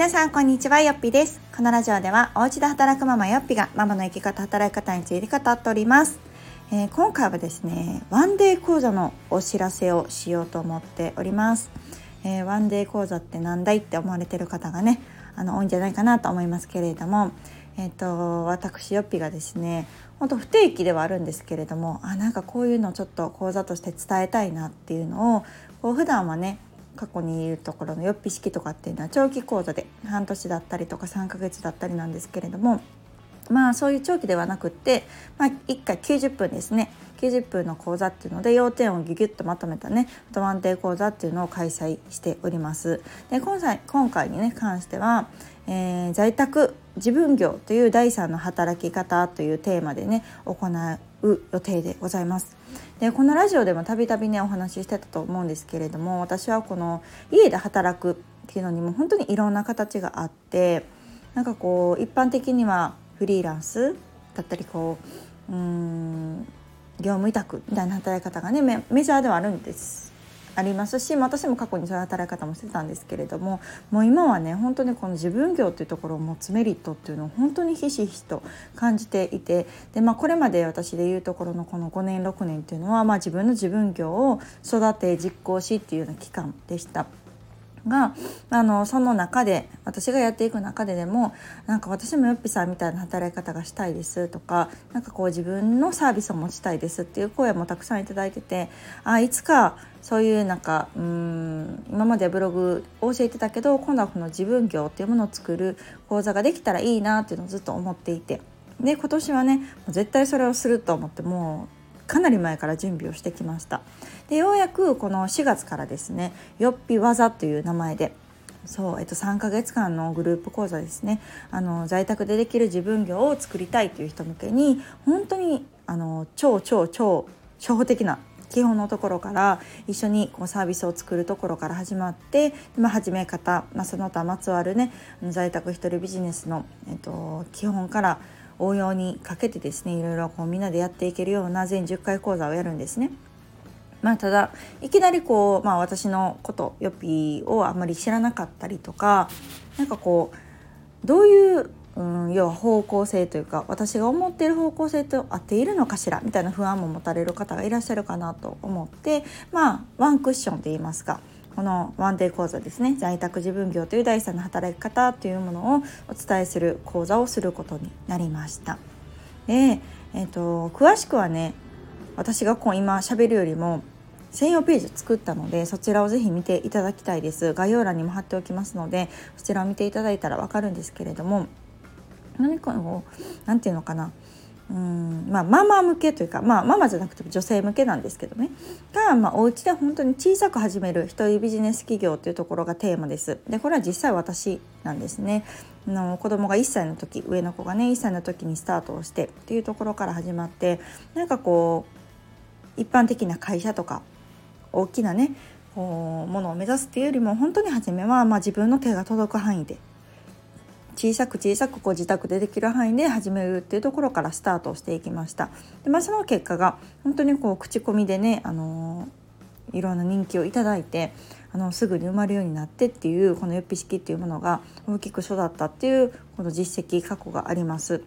皆さんこんにちはよっぴです。このラジオではお家で働くママよっぴがママの生き方働き方について語っております、えー、今回はですねワンデー講座のお知らせをしようと思っております、えー、ワンデー講座ってなんだいって思われてる方がねあの多いんじゃないかなと思いますけれどもえーと、私よっぴがですねほんと不定期ではあるんですけれどもあなんかこういうのちょっと講座として伝えたいなっていうのをこう普段はね過去にいるところのよっぴ式とかっていうのは長期講座で半年だったりとか3ヶ月だったりなんですけれどもまあそういう長期ではなくって、まあ、1回90分ですね90分の講座っていうので要点をギュギュッとまとめたねフトワンデー講座っていうのを開催しております。で今回今回にね関しては、えー、在宅自分業という第三の働き方というテーマでね行う予定でございます。でこのラジオでもたびたびねお話ししてたと思うんですけれども私はこの家で働くっていうのにも本当にいろんな形があってなんかこう一般的にはフリーランスだったりこううん業務委託みたいな働き方がねメジャーではあるんです。ありますし私も過去にそういう働き方もしてたんですけれどももう今はね本当にこの自分業っていうところを持つメリットっていうのを本当にひしひしと感じていてで、まあ、これまで私で言うところのこの5年6年っていうのは、まあ、自分の自分業を育て実行しっていうような期間でした。があのその中で私がやっていく中ででもなんか私もよっぴさんみたいな働き方がしたいですとかなんかこう自分のサービスを持ちたいですっていう声もたくさん頂いててあいつかそういうなんかうん今までブログを教えてたけど今度はこの自分業っていうものを作る講座ができたらいいなっていうのをずっと思っていて。で今年はね絶対それをすると思ってもうかなり前から準備をしてきました。でようやくこの4月からですねよっぴ技という名前でそう、えっと、3ヶ月間のグループ講座ですねあの在宅でできる自分業を作りたいという人向けに本当にあの超超超初歩的な基本のところから一緒にこうサービスを作るところから始まって、まあ、始め方、まあ、その他まつわるね在宅一人ビジネスの、えっと、基本から応用にかけてですねいろいろこうみんなでやっていけるような全10回講座をやるんですね。まあ、ただいきなりこう、まあ、私のことよっぴーをあんまり知らなかったりとか何かこうどういう、うん、要は方向性というか私が思っている方向性と合っているのかしらみたいな不安も持たれる方がいらっしゃるかなと思ってまあワンクッションといいますかこのワンデー講座ですね。在宅自分業という第三の働き方というものをお伝えする講座をすることになりました。で、えーと、詳しくはね私がこう今喋るよりも専用ページ作ったのでそちらをぜひ見ていただきたいです。概要欄にも貼っておきますのでそちらを見ていただいたら分かるんですけれども何かの何て言うのかな。うんまあ、ママ向けというか、まあ、ママじゃなくても女性向けなんですけどねが、まあ、お家で本当に小さく始める一人ビジネス企業というところがテーマです。でこれは実際私なんですね。の子供が1歳の時上の子がね1歳の時にスタートをしてっていうところから始まってなんかこう一般的な会社とか大きなねこうものを目指すっていうよりも本当に初めはまあ自分の手が届く範囲で小さく小さくこう自宅でできる範囲で始めるっていうところからスタートしていきました。でまあ、その結果が本当にこう口コミでね、あのー、いろんな人気をいただいてあのすぐに生まれるようになってっていうこの予備式っていうものが大きく育ったっていうこの実績過去があります。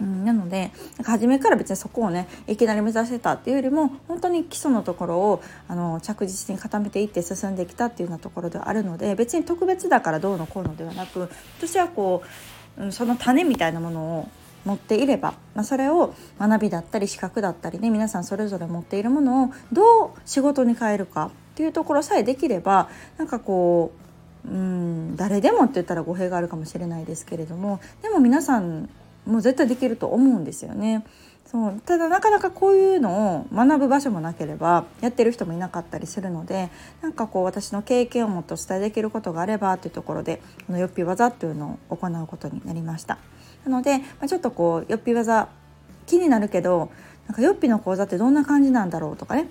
うん、なのでなんか初めから別にそこをねいきなり目指せたっていうよりも本当に基礎のところをあの着実に固めていって進んできたっていうようなところではあるので別に特別だからどうのこうのではなく私はこう、うん、その種みたいなものを持っていれば、まあ、それを学びだったり資格だったりね皆さんそれぞれ持っているものをどう仕事に変えるかっていうところさえできればなんかこううん誰でもって言ったら語弊があるかもしれないですけれどもでも皆さんもう絶対できると思うんですよね。そうただなかなかこういうのを学ぶ場所もなければやってる人もいなかったりするのでなんかこう私の経験をもっと伝えできることがあればというところでこのよっぴ技っていうのを行うことになりました。なので、まあ、ちょっとこうよっぴ技気になるけどなんかよっぴの講座ってどんな感じなんだろうとかね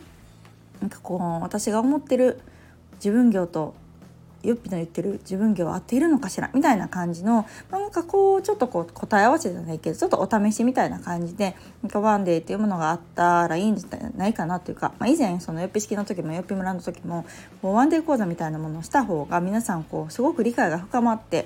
なんかこう私が思ってる自分業とゆっぴの言ってる自分業は合っているのかしらみたいな感じのなんかこうちょっとこう答え合わせじゃないけどちょっとお試しみたいな感じでなんかワンデーっていうものがあったらいいんじゃないかなというか、まあ、以前そのよっぴ式の時もよっぴ村の時もこうワンデー講座みたいなものをした方が皆さんこうすごく理解が深まって。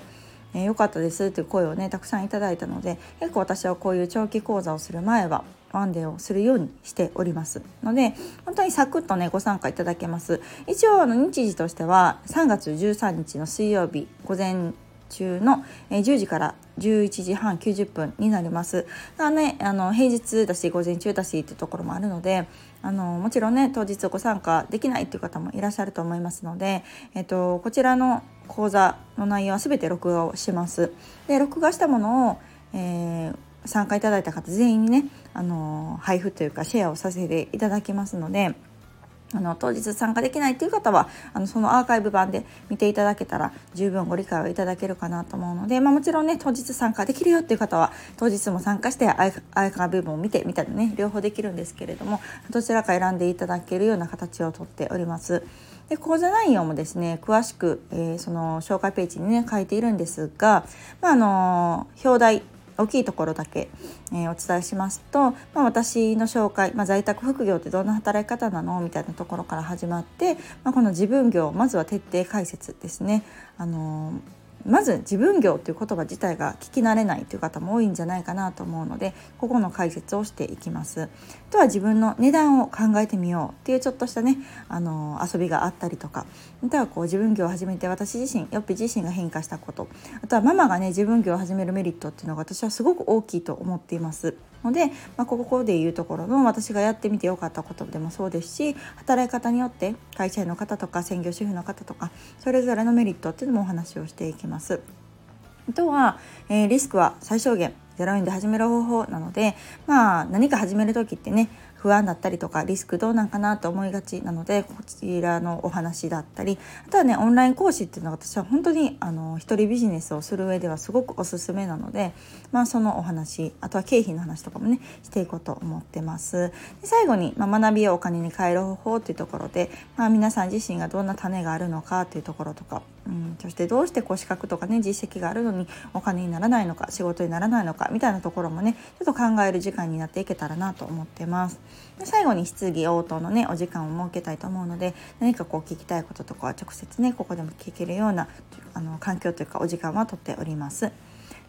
えー、かったですという声をねたくさんいただいたので結構私はこういう長期講座をする前はワンデーをするようにしております。ので本当にサクッとねご参加いただけます。一応あの日時としては3月13日の水曜日午前中の10時から11時半90分になります。がねあの平日だし午前中だしってところもあるのであのもちろんね当日ご参加できないっていう方もいらっしゃると思いますので、えっと、こちらの講座の内容は全て録画をします。で録画したものを、えー参加いただいた方全員にねあの配布というかシェアをさせていただきますので。あの当日参加できないという方はあのそのアーカイブ版で見ていただけたら十分ご理解をいただけるかなと思うので、まあ、もちろんね当日参加できるよっていう方は当日も参加してアーカイブ分を見てみたいね両方できるんですけれどもどちらか選んでいただけるような形をとっております。で講座内容もですね詳しく、えー、その紹介ページにね書いているんですが、まあ、あの表題大きいところだけ、えー、お伝えしますと、まあ、私の紹介、まあ、在宅副業ってどんな働き方なの？みたいなところから始まって、まあ、この自分業まずは徹底解説ですね。あのーまず自分業という言葉自体が聞き慣れないという方も多いんじゃないかなと思うのでここの解説をしていきます。あとは自分の値段を考えてみようっていうちょっとしたねあの遊びがあったりとかあとはこう自分業を始めて私自身よっぴ自身が変化したことあとはママがね自分業を始めるメリットっていうのが私はすごく大きいと思っています。ので、まあ、ここでいうところの私がやってみてよかったことでもそうですし働き方によって会社員の方とか専業主婦の方とかそれぞれのメリットっていうのもお話をしていきます。ますあとは、えー、リスクは最小限0円で始める方法なのでまあ何か始める時ってね不安だったりとかリスクどうなんかなと思いがちなのでこちらのお話だったりあとはねオンライン講師っていうのは私は本当にあの一人ビジネスをする上ではすごくおすすめなので、まあ、そのお話あとは経費の話とかもねしていこうと思ってます。で最後に、まあ、学びをお金に変える方法っていうところで、まあ、皆さん自身がどんな種があるのかっていうところとか、うん、そしてどうしてこう資格とかね実績があるのにお金にならないのか仕事にならないのかみたいなところもねちょっと考える時間になっていけたらなと思ってます。で最後に質疑応答のねお時間を設けたいと思うので何かこう聞きたいこととかは直接ねここでも聞けるようなあの環境というかお時間はとっております。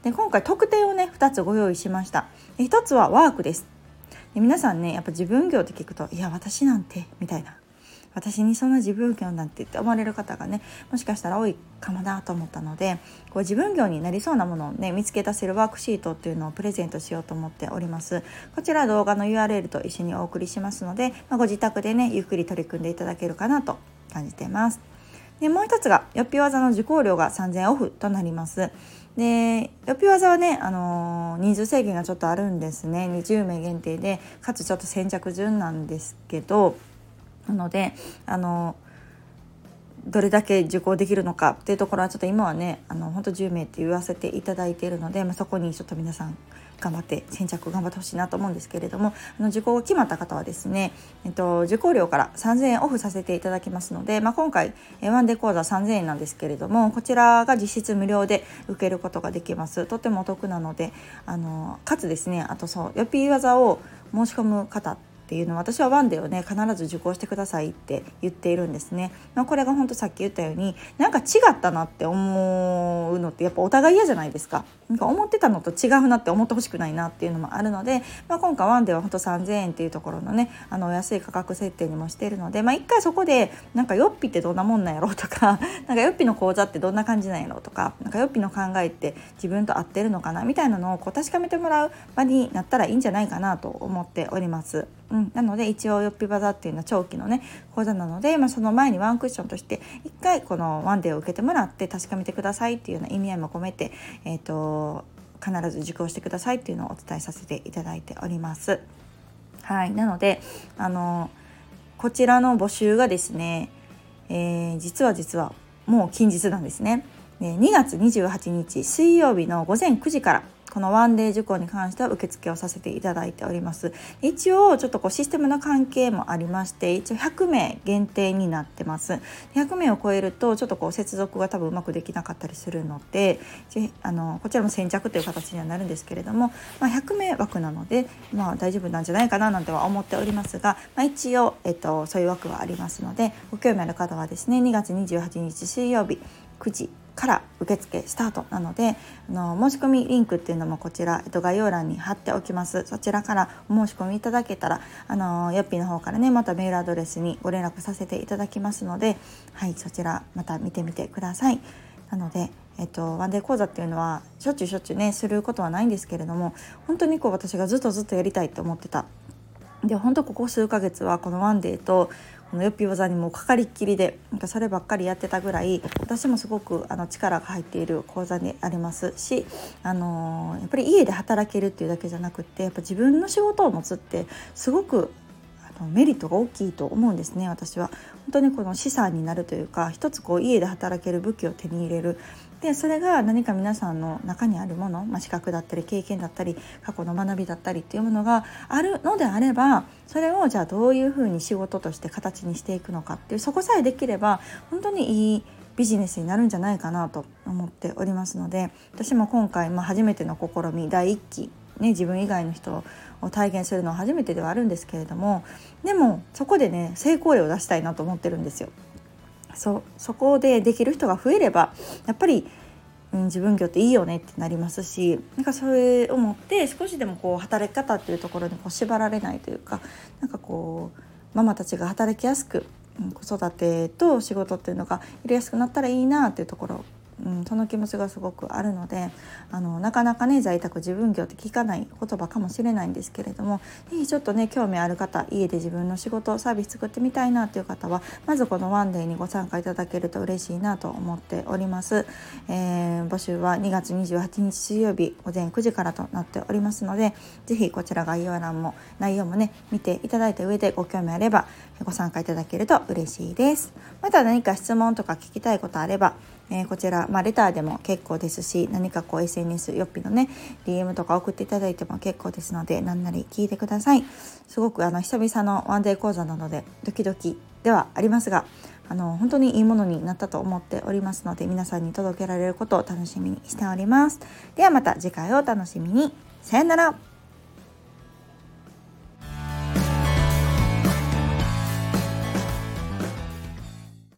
で今回特典をね2つご用意しました。で1つはワークです。で皆さんねやっぱ自分業って聞くと「いや私なんて」みたいな私にそんな自分業なんてって思われる方がねもしかしたら多いかもなと思ったのでこう自分業になりそうなものをね見つけ出せるワークシートっていうのをプレゼントしようと思っております。こちら動画の URL と一緒にお送りしますので、まあ、ご自宅でねゆっくり取り組んでいただけるかなと感じています。でもう一つがよっぴ技の受講料が3000オフとなります。でよっぴ技はね、あのー、人数制限がちょっとあるんですね。20名限定でかつちょっと先着順なんですけどなのであのどれだけ受講できるのかっていうところはちょっと今はねあの本当10名って言わせていただいているので、まあ、そこにちょっと皆さん頑張って先着頑張ってほしいなと思うんですけれどもあの受講が決まった方はですね、えっと、受講料から3000円オフさせていただきますので、まあ、今回ワンデー講座3000円なんですけれどもこちらが実質無料で受けることができます。とてもお得なのであのかつですねあとそうよぴ技を申し込む方ってていうのは私はワンデーをね必ず受講してくださいって言っているんですね。まあ、これが本当さっき言ったようになんか違ったなって思うのってやっぱお互い嫌じゃないですか。なんか思ってたのと違うなって思ってほしくないなっていうのもあるので、まあ、今回ワンデーは本当3000円っていうところのねあの安い価格設定にもしているので、まあ、一回そこでなんかよっぴってどんなもんなんやろうとか なんかよっぴの講座ってどんな感じなんやろうとかなんかよっぴの考えって自分と合ってるのかなみたいなのをこう確かめてもらう場になったらいいんじゃないかなと思っております。うん、なので一応よっぴバザっていうのは長期のね講座なので、まあ、その前にワンクッションとして一回このワンデーを受けてもらって確かめてくださいっていうような意味合いも込めて、えーと、必ず受講してくださいっていうのをお伝えさせていただいております。はい、なのであのこちらの募集がですね、えー、実は実はもう近日なんですね。2月28日水曜日の午前9時からこのワンデー受講に関しては受付をさせていただいております。一応ちょっとこうシステムの関係もありまして一応100名限定になってます。100名を超えるとちょっとこう接続が多分うまくできなかったりするのであのこちらも先着という形にはなるんですけれども、まあ、100名枠なので、まあ、大丈夫なんじゃないかななんては思っておりますが、まあ、一応、えっと、そういう枠はありますのでご興味ある方はですね2月28日水曜日9時から受付スタートなのであの申し込みリンクっていうのもこちら、えっと、概要欄に貼っておきます。そちらからお申し込みいただけたらあのヨッピーの方からねまたメールアドレスにご連絡させていただきますのではいそちらまた見てみてください。なのでえっと、ワンデー講座っていうのはしょっちゅうしょっちゅうねすることはないんですけれども本当にこう私がずっとずっとやりたいと思ってた。で本当ここ数ヶ月はこのワンデーとこのよっぴ技にもかかりっきりでなんかそればっかりやってたぐらい私もすごくあの力が入っている講座でありますし、あのー、やっぱり家で働けるっていうだけじゃなくってやっぱ自分の仕事を持つってすごくメリットが大きいと思うんですね私は。本当にこの資産になるというか一つこう家で働ける武器を手に入れるでそれが何か皆さんの中にあるもの、まあ、資格だったり経験だったり過去の学びだったりっていうものがあるのであればそれをじゃあどういうふうに仕事として形にしていくのかっていうそこさえできれば本当にいいビジネスになるんじゃないかなと思っておりますので私も今回、まあ、初めての試み第1期ね、自分以外の人を体現するのは初めてではあるんですけれどもでもそこでね成功例を出したいなと思ってるんですよ。そうそこでできる人が増えればやっぱり、うん、自分業っていいよねってなりますしなんかそれを思って少しでもこう働き方っていうところにこう縛られないというかなんかこうママたちが働きやすく子育てと仕事っていうのが入れやすくなったらいいなっていうところうん、その気持ちがすごくあるのであのなかなかね在宅自分業って聞かない言葉かもしれないんですけれども是非ちょっとね興味ある方家で自分の仕事サービス作ってみたいなという方はまずこのワンデーにご参加いただけると嬉しいなと思っております、えー、募集は2月28日水曜日午前9時からとなっておりますので是非こちら概要欄も内容もね見ていただいた上でご興味あればご参加いただけると嬉しいです。また何か質問とか聞きたいことあればえー、こちら、まあ、レターでも結構ですし何かこう SNS よっぴのね DM とか送っていただいても結構ですので何なり聞いてください。すごくあの久々のワンデー講座なのでドキドキではありますがあの本当にいいものになったと思っておりますので皆さんに届けられることを楽しみにしております。ではまた次回をお楽しみに。さよなら。